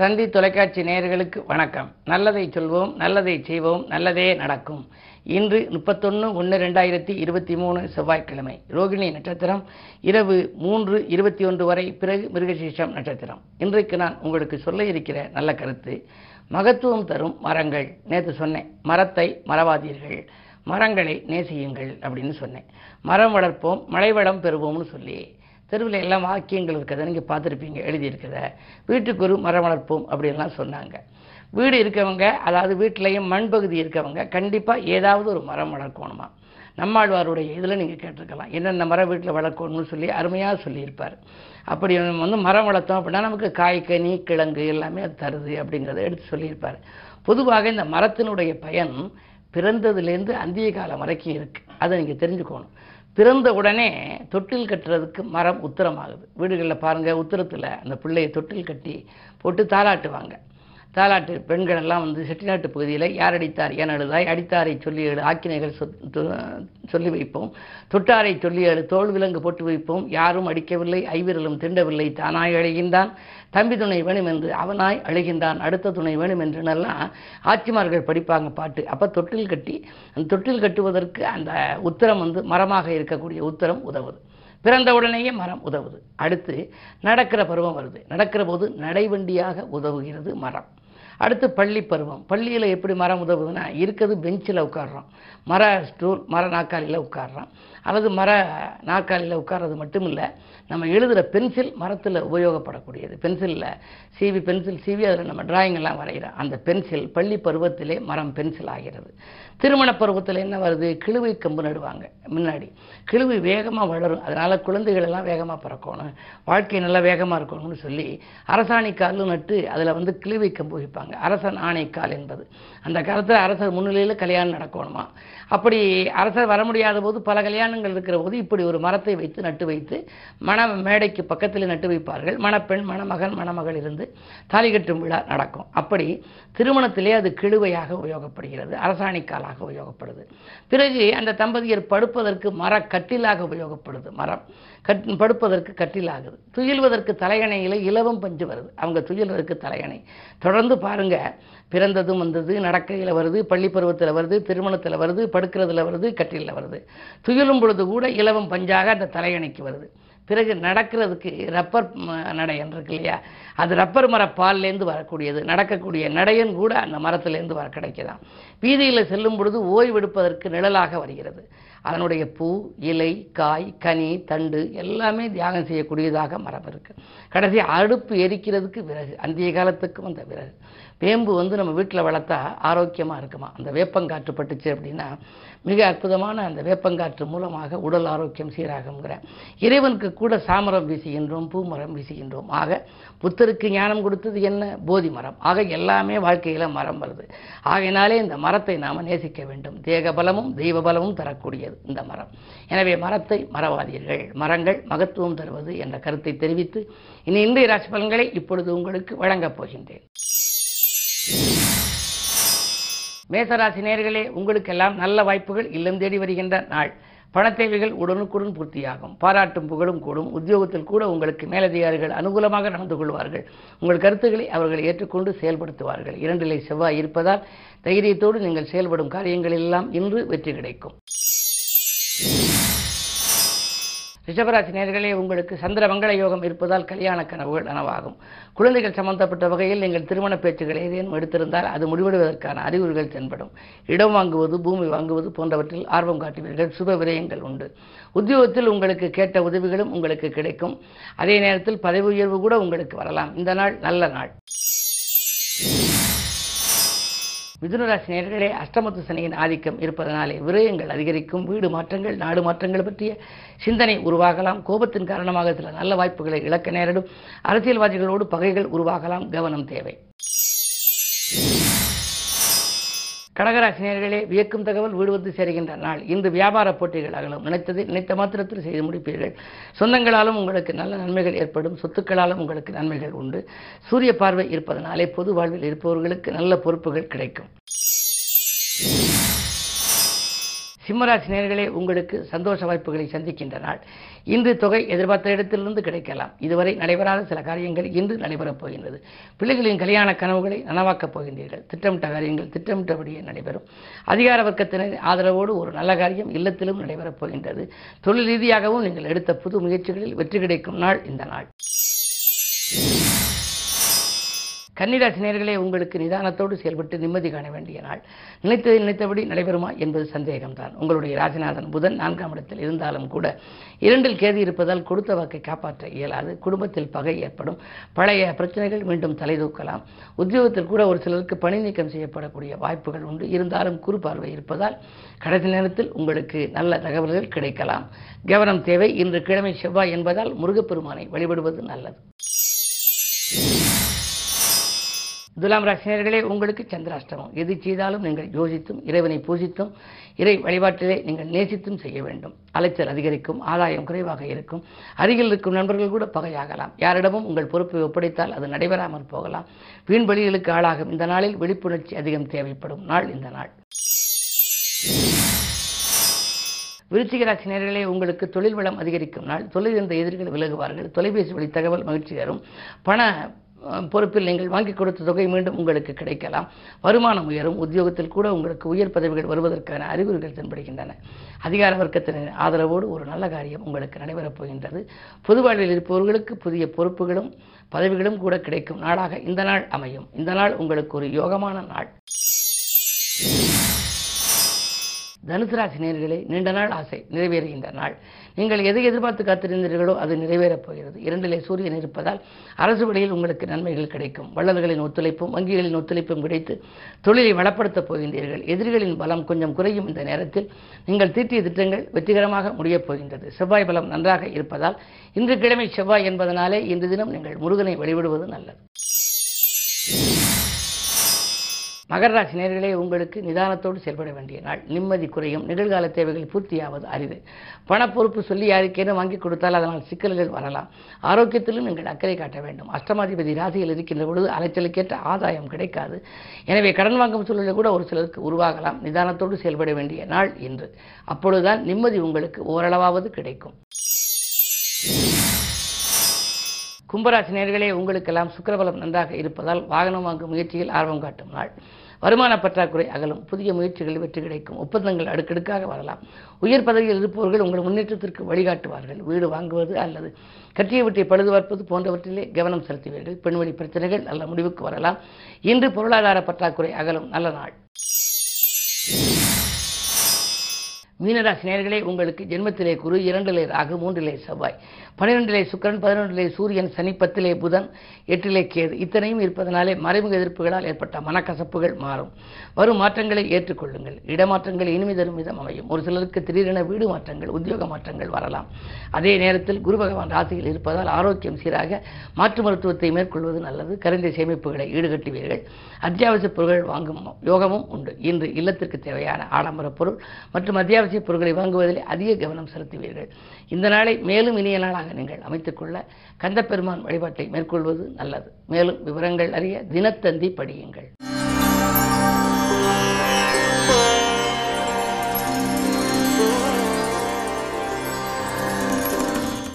தந்தி தொலைக்காட்சி நேயர்களுக்கு வணக்கம். நல்லதை சொல்வோம் நல்லதை செய்வோம் நல்லதே நடக்கும். இன்று முப்பத்தொன்று ஒன்று ரெண்டாயிரத்தி இருபத்தி மூணு செவ்வாய்க்கிழமை. ரோகிணி நட்சத்திரம் இரவு மூன்று இருபத்தி ஒன்று வரை பிறகு மிருகசீஷம் நட்சத்திரம். இன்றைக்கு நான் உங்களுக்கு சொல்ல இருக்கிற நல்ல கருத்து மகத்துவம் தரும் மரங்கள். நேற்று சொன்னேன் மரத்தை மறவாதீர்கள். மரங்களை நேசியுங்கள் அப்படின்னு சொன்னேன். மரம் வளர்ப்போம் மழை வளம் பெறுவோம்னு சொல்லி தெருவில் எல்லாம் வாக்கியங்கள் இருக்கிறத நீங்கள் பார்த்துருப்பீங்க எழுதியிருக்கிறத வீட்டுக்கு ஒரு மரம் வளர்ப்போம் அப்படின்லாம் சொன்னாங்க. வீடு இருக்கவங்க அதாவது வீட்டிலையும் மண் பகுதி இருக்கவங்க கண்டிப்பாக ஏதாவது ஒரு மரம் வளர்க்கணுமா? நம்மாழ்வாருடைய இதில் நீங்கள் கேட்டிருக்கலாம். என்னென்ன மரம் வீட்டில் வளர்க்கணும்னு சொல்லி அருமையாக சொல்லியிருப்பார். அப்படி வந்து மரம் வளர்த்தோம் அப்படின்னா நமக்கு காய் கனி கிழங்கு எல்லாமே அது தருது அப்படிங்கிறத எடுத்து சொல்லியிருப்பார். பொதுவாக இந்த மரத்தினுடைய பயன் பிறந்ததுலேருந்து அந்திய காலம் வரைக்கும் இருக்குது அதை நீங்கள் தெரிஞ்சுக்கணும். திறந்த உடனே தொட்டில் கட்டுறதுக்கு மரம் உத்தரமாகுது. வீடுகளில் பாருங்கள் உத்தரத்தில் அந்த பிள்ளையை தொட்டில் கட்டி போட்டு தாளாட்டுவாங்க தாலாட்டு பெண்கள் எல்லாம் வந்து செட்டிநாட்டு பகுதியில் யார் அடித்தார் ஏன் அழுதாய்? அடித்தாரை சொல்லி எழு ஆக்கினைகள் தொ- சொல்லி வைப்போம். தொட்டாரை சொல்லி எழு தோல் விலங்கு போட்டு வைப்போம். யாரும் அடிக்கவில்லை ஐவிரலும் திண்டவில்லை. தானாய் அழுகின்றான். தம்பி துணை வேணும் என்று அவனாய் அழுகின்றான். அடுத்த துணை வேணும் என்றுனெல்லாம் ஆட்சிமார்கள் படிப்பாங்க பாட்டு. அப்போ தொட்டில் கட்டி அந்த தொட்டில் கட்டுவதற்கு அந்த உத்தரம் வந்து மரமாக இருக்கக்கூடிய உத்தரம் உதவுது. பிறந்த உடனேயே மரம் உதவுது. அடுத்து நடக்கிற பருவம் வருது. நடக்கிற போது நடைவண்டியாக உதவுகிறது மரம். அடுத்து பள்ளி பருவம். பள்ளியில் எப்படி மரம் உதவுதுன்னா இருக்கிறது பெஞ்சில் உட்காடுறோம் மர ஸ்டூல் மர நாற்காலியில் உட்கார்றோம் அல்லது மர நாற்காலியில் உட்கார்றது மட்டும் இல்லை நம்ம எழுதுகிற பென்சில் மரத்தில் உபயோகப்படக்கூடியது. பென்சிலில் சீவி பென்சில் சீவி அதில் நம்ம டிராயிங்கெல்லாம் வரைகிறோம் அந்த பென்சில் பள்ளி பருவத்திலே மரம் பென்சில் ஆகிறது. திருமண பருவத்தில் என்ன வருது? கிழுவை கம்பு நடுவாங்க முன்னாடி. கிழுவை வேகமாக வளரும். அதனால் குழந்தைகள் எல்லாம் வேகமாக பிறக்கணும். வாழ்க்கை நல்லா வேகமாக இருக்கணும்னு சொல்லி அரசாணி கால் நட்டு அதில் வந்து கிழுவை கம்பு வைப்பாங்க. சொல்லுவாங்க. அரசன் ஆணைக்கால் என்பது. அந்த காலத்தில் அரசர் முன்னிலையில் கல்யாணம் நடக்கணுமா? அப்படி அரசர் வர முடியாத போது பல கல்யாணங்கள் இருக்கிற போது இப்படி ஒரு மரத்தை வைத்து நட்டு வைத்து மண மேடைக்கு பக்கத்தில் நட்டு வைப்பார்கள். மணப்பெண் மணமகன் மணமகள் இருந்து தாலி கட்டும் விழா நடக்கும். அப்படி திருமணத்திலே அது கிழுவையாக உபயோகப்படுகிறது. அரசாணிக்காலாக உபயோகப்படுது. பிறகு அந்த தம்பதியர் படுப்பதற்கு மர கட்டிலாக உபயோகப்படுது. மரம் கட் படுப்பதற்கு கட்டிலாகுது. துயில்வதற்கு தலையணையில் இலவம் பஞ்சு வருது. அவங்க துயில்வதற்கு தலையணை. தொடர்ந்து பாருங்க. பிறந்ததும் வந்தது நடக்கையில் வருது பள்ளி பருவத்தில் வருது திருமணத்தில் வருது படுக்கிறதுல வருது கட்டிலில் வருது. துயிலும் பொழுது கூட இலவம் பஞ்சாக அந்த தலையணைக்கு வருது. பிறகு நடக்கிறதுக்கு ரப்பர் நடையன் இருக்கு இல்லையா? அது ரப்பர் மர பால்லேருந்து வரக்கூடியது. நடக்கக்கூடிய நடையன் கூட அந்த மரத்துலேருந்து வர கிடைக்குதாம் வீதியில் செல்லும் பொழுது ஓய்வெடுப்பதற்கு நிழலாக வருகிறது. அதனுடைய பூ இலை காய் கனி தண்டு எல்லாமே தியாகம் செய்யக்கூடியதாக மரம் இருக்குது கடைசி அடுப்பு எரிக்கிறதுக்கு விறகு. அந்திய காலத்துக்கும் அந்த விறகு. வேம்பு வந்து நம்ம வீட்டில் வளர்த்தா ஆரோக்கியமாக இருக்குமா? அந்த வேப்பங்காற்று பட்டுச்சு அப்படின்னா மிக அற்புதமான அந்த வேப்பங்காற்று மூலமாக உடல் ஆரோக்கியம் சீராகுங்கிற. இறைவனுக்கு கூட சாமரம் வீசுகின்றோம் பூமரம் வீசுகின்றோம். ஆக புத்தருக்கு ஞானம் கொடுத்தது என்ன? போதி மரம். ஆக எல்லாமே வாழ்க்கையில் மரம் வருது. ஆகையினாலே இந்த மரத்தை நாம் நேசிக்க வேண்டும். தேக பலமும் தெய்வ பலமும் தரக்கூடியது இந்த மரம். எனவே மரத்தை மறவாதீர்கள் மரங்கள் மகத்துவம் தருவது என்ற கருத்தை தெரிவித்து இனி இன்றைய ராசி பலன்களை இப்பொழுது உங்களுக்கு வழங்கப் போகின்றேன். மேசராசி நேர்களே உங்களுக்கெல்லாம் நல்ல வாய்ப்புகள் இல்லம் தேடி வருகின்ற நாள். பணத்தேவைகள் உடனுக்குடன் பூர்த்தியாகும். பாராட்டும் புகழும் கூடும். உத்தியோகத்தில் கூட உங்களுக்கு மேலதிகாரிகள் அனுகூலமாக நடந்து கொள்வார்கள். உங்கள் கருத்துக்களை அவர்கள் ஏற்றுக்கொண்டு செயல்படுத்துவார்கள். இரண்டிலே செவ்வாய் இருப்பதால் தைரியத்தோடு நீங்கள் செயல்படும் காரியங்கள் எல்லாம் இன்று வெற்றி கிடைக்கும். ரிஷபராசி நேர்களே உங்களுக்கு சந்திர மங்கள யோகம் இருப்பதால் கல்யாண கனவுகள் நனவாகும். குழந்தைகள் சம்பந்தப்பட்ட வகையில் நீங்கள் திருமண பேச்சுகள் ஏதேனும் எடுத்திருந்தால் அது முடிவெடுவதற்கான அறிகுறிகள் தென்படும். இடம் வாங்குவது பூமி வாங்குவது போன்றவற்றில் ஆர்வம் காட்டுவீர்கள். சுப விரயங்கள் உண்டு. உத்தியோகத்தில் உங்களுக்கு கேட்ட உதவிகளும் உங்களுக்கு கிடைக்கும். அதே நேரத்தில் பதவி உயர்வு கூட உங்களுக்கு வரலாம். இந்த நாள் நல்ல நாள். மிதுனராசி நேர்களே அஷ்டமத்து சனியின் ஆதிக்கம் இருப்பதனாலே விரயங்கள் அதிகரிக்கும் வீடு மாற்றங்கள் நாடு மாற்றங்கள் பற்றிய சிந்தனை உருவாகலாம். கோபத்தின் காரணமாக சில நல்ல வாய்ப்புகளை இழக்க நேரிடும். அரசியல்வாதிகளோடு பகைகள் உருவாகலாம். கவனம் தேவை. கடகராசினியர்களே வியக்கும் தகவல் வீடு வந்து சேருகின்ற நாள். இன்று வியாபார போட்டிகள் அகலும். நினைத்ததை நினைத்த மாத்திரத்தில் செய்து முடிப்பீர்கள். சொந்தங்களாலும் உங்களுக்கு நல்ல நன்மைகள் ஏற்படும். சொத்துக்களாலும் உங்களுக்கு நன்மைகள் உண்டு. சூரிய பார்வை இருப்பதனாலே பொது வாழ்வில் இருப்பவர்களுக்கு நல்ல பொறுப்புகள் கிடைக்கும். சிம்மராசி நேர்களே உங்களுக்கு சந்தோஷ வாய்ப்புகளை சந்திக்கின்ற நாள். இன்று தொகை எதிர்பார்த்த இடத்திலிருந்து கிடைக்கலாம். இதுவரை நடைபெறாத சில காரியங்கள் இன்று நடைபெறப் போகின்றது. பிள்ளைகளின் கல்யாண கனவுகளை நனவாக்கப் போகின்றீர்கள். திட்டமிட்ட காரியங்கள் திட்டமிட்டபடியே நடைபெறும். அதிகார வர்க்கத்தினர் ஆதரவோடு ஒரு நல்ல காரியம் இல்லத்திலும் நடைபெறப் போகின்றது. தொழில் ரீதியாகவும் நீங்கள் எடுத்த புது முயற்சிகளில் வெற்றி கிடைக்கும் நாள் இந்த நாள். கன்னிராசி நேர்களே உங்களுக்கு நிதானத்தோடு செயல்பட்டு நிம்மதி காண வேண்டிய நாள். நினைத்ததை நினைத்தபடி நடைபெறுமா என்பது சந்தேகம்தான். உங்களுடைய ராசிநாதன் புதன் நான்காம் இடத்தில் இருந்தாலும் கூட இரண்டில் கேதி இருப்பதால் கொடுத்த வாக்கை காப்பாற்ற இயலாது. குடும்பத்தில் பகை ஏற்படும். பழைய பிரச்சனைகள் மீண்டும் தலைதூக்கலாம் உத்தியோகத்தில் கூட ஒரு சிலருக்கு பணி நீக்கம் செய்யப்படக்கூடிய வாய்ப்புகள் உண்டு. இருந்தாலும் குறு பார்வை இருப்பதால் கடைசி நேரத்தில் உங்களுக்கு நல்ல தகவல்கள் கிடைக்கலாம். கவனம் தேவை. இன்று கிழமை செவ்வாய் என்பதால் முருகப்பெருமானை வழிபடுவது நல்லது. துலாம் ராசினியர்களே உங்களுக்கு சந்திராஷ்டமம். எது செய்தாலும் நீங்கள் யோசித்தும் இறைவனை பூஜித்தும் இறை வழிபாட்டிலே நீங்கள் நேசித்தும் செய்ய வேண்டும். அலைச்சல் அதிகரிக்கும் ஆதாயம் குறைவாக இருக்கும். அருகில் இருக்கும் நண்பர்கள் கூட பகையாகலாம். யாரிடமும் உங்கள் பொறுப்பை ஒப்படைத்தால் அது நடைபெறாமல் போகலாம். வீண் வழிகளுக்கு ஆளாகும். இந்த நாளில் விழிப்புணர்ச்சி அதிகம் தேவைப்படும் நாள் இந்த நாள். விருச்சிக ராசி நேர்களே உங்களுக்கு தொழில் வளம் அதிகரிக்கும் நாள். தொழில் இருந்த எதிரிகள் விலகுவார்கள். தொலைபேசி வழி தகவல் மகிழ்ச்சி தரும். பண பொறுப்பில் நீங்கள் வாங்கி கொடுத்த தொகை மீண்டும் உங்களுக்கு கிடைக்கலாம். வருமானம் உயரும். உத்தியோகத்தில் கூட உங்களுக்கு உயர் பதவிகள் வருவதற்கான அறிகுறிகள் தென்படுகின்றன. அதிகார வர்க்கத்தினர் ஆதரவோடு ஒரு நல்ல காரியம் உங்களுக்கு நடைபெறப் போகின்றது. பொது வாழ்வில் இருப்பவர்களுக்கு புதிய பொறுப்புகளும் பதவிகளும் கூட கிடைக்கும் நாளாக இந்த நாள் அமையும். இந்த நாள் உங்களுக்கு ஒரு யோகமான நாள். தனுசு ராசி நேர்களே நீண்ட நாள் ஆசை நிறைவேறுகின்ற நாள். நீங்கள் எதை எதிர்பார்த்து காத்திருந்தீர்களோ அது நிறைவேறப் போகிறது. இரண்டிலே சூரியன் இருப்பதால் அரசு வழியில் உங்களுக்கு நன்மைகள் கிடைக்கும். வள்ளல்களின் ஒத்துழைப்பும் வங்கிகளின் ஒத்துழைப்பும் கிடைத்து தொழிலை வளப்படுத்தப் போகின்றீர்கள். எதிரிகளின் பலம் கொஞ்சம் குறையும் இந்த நேரத்தில் நீங்கள் தீட்டிய திட்டங்கள் வெற்றிகரமாக முடியப் போகின்றது. செவ்வாய் பலம் நன்றாக இருப்பதால் இன்று கிழமை செவ்வாய் என்பதனாலே இன்று தினம் நீங்கள் முருகனை வழிபடுவது நல்லது. மகர ராசி நேர்களே உங்களுக்கு நிதானத்தோடு செயல்பட வேண்டிய நாள். நிம்மதி குறையும். நிகழ்கால தேவைகள் பூர்த்தியாவது அரிது. பணப்பொறுப்பு சொல்லி யாருக்கேனும் வாங்கி கொடுத்தால் அதனால் சிக்கல்கள் வரலாம். ஆரோக்கியத்திலும் நீங்கள் அக்கறை காட்ட வேண்டும். அஷ்டமாதிபதி ராசியில் இருக்கின்ற பொழுது அலைச்சலுக்கேற்ற ஆதாயம் கிடைக்காது. எனவே கடன் வாங்கும் சூழலில் கூட ஒரு சிலருக்கு உருவாகலாம். நிதானத்தோடு செயல்பட வேண்டிய நாள் இன்று. அப்பொழுதுதான் நிம்மதி உங்களுக்கு ஓரளவாவது கிடைக்கும். கும்பராசி நேர்களே உங்களுக்கெல்லாம் சுக்கரபலம் நன்றாக இருப்பதால் வாகனம் வாங்கும் முயற்சியில் ஆர்வம் காட்டும் நாள். வருமான பற்றாக்குறை அகலும். புதிய முயற்சிகள் வெற்றி கிடைக்கும். ஒப்பந்தங்கள் அடுக்கடுக்காக வரலாம். உயர் பதவியில் இருப்பவர்கள் உங்கள் முன்னேற்றத்திற்கு வழிகாட்டுவார்கள். வீடு வாங்குவது அல்லது கட்டிய வீட்டை பழுது பார்ப்பது போன்றவற்றிலே கவனம் செலுத்துவீர்கள். பெண்வெளி பிரச்சனைகள் நல்ல முடிவுக்கு வரலாம். இன்று பொருளாதார பற்றாக்குறை அகலும். நல்ல நாள். மீனராசி நேர்களே உங்களுக்கு ஜென்மத்திலே குரு இரண்டிலே ராகு மூன்றிலே செவ்வாய். பன்னிரெண்டிலே சுக்கரன் பதினொன்றிலே சூரியன் சனி பத்திலே புதன் எட்டிலே கேது. இத்தனையும் இருப்பதனாலே மறைமுக எதிர்ப்புகளால் ஏற்பட்ட மனக்கசப்புகள் மாறும். வரும் மாற்றங்களை ஏற்றுக்கொள்ளுங்கள். இடமாற்றங்கள் இனிமை தரும் விதம் அமையும். ஒரு சிலருக்கு திடீரென வீடு மாற்றங்கள் உத்தியோக மாற்றங்கள் வரலாம். அதே நேரத்தில் குரு பகவான் ராசியில் இருப்பதால் ஆரோக்கியம் சீராக மாற்று மருத்துவத்தை மேற்கொள்வது நல்லது. கருந்தை சேமிப்புகளை ஈடுகட்டுவீர்கள். அத்தியாவசிய பொருட்கள் வாங்கும் யோகமும் உண்டு. இன்று இல்லத்திற்கு தேவையான ஆடம்பர பொருள் மற்றும் அத்தியாவசிய பொருட்களை வாங்குவதில் அதிக கவனம் செலுத்துவீர்கள். இந்த நாளை மேலும் இனிய நாளாக நீங்கள் அமைத்துக்கொள்ள கந்தப்பெருமான் வழிபாட்டை மேற்கொள்வது நல்லது. மேலும் விவரங்கள் அறிய தினத்தந்தி படியுங்கள்.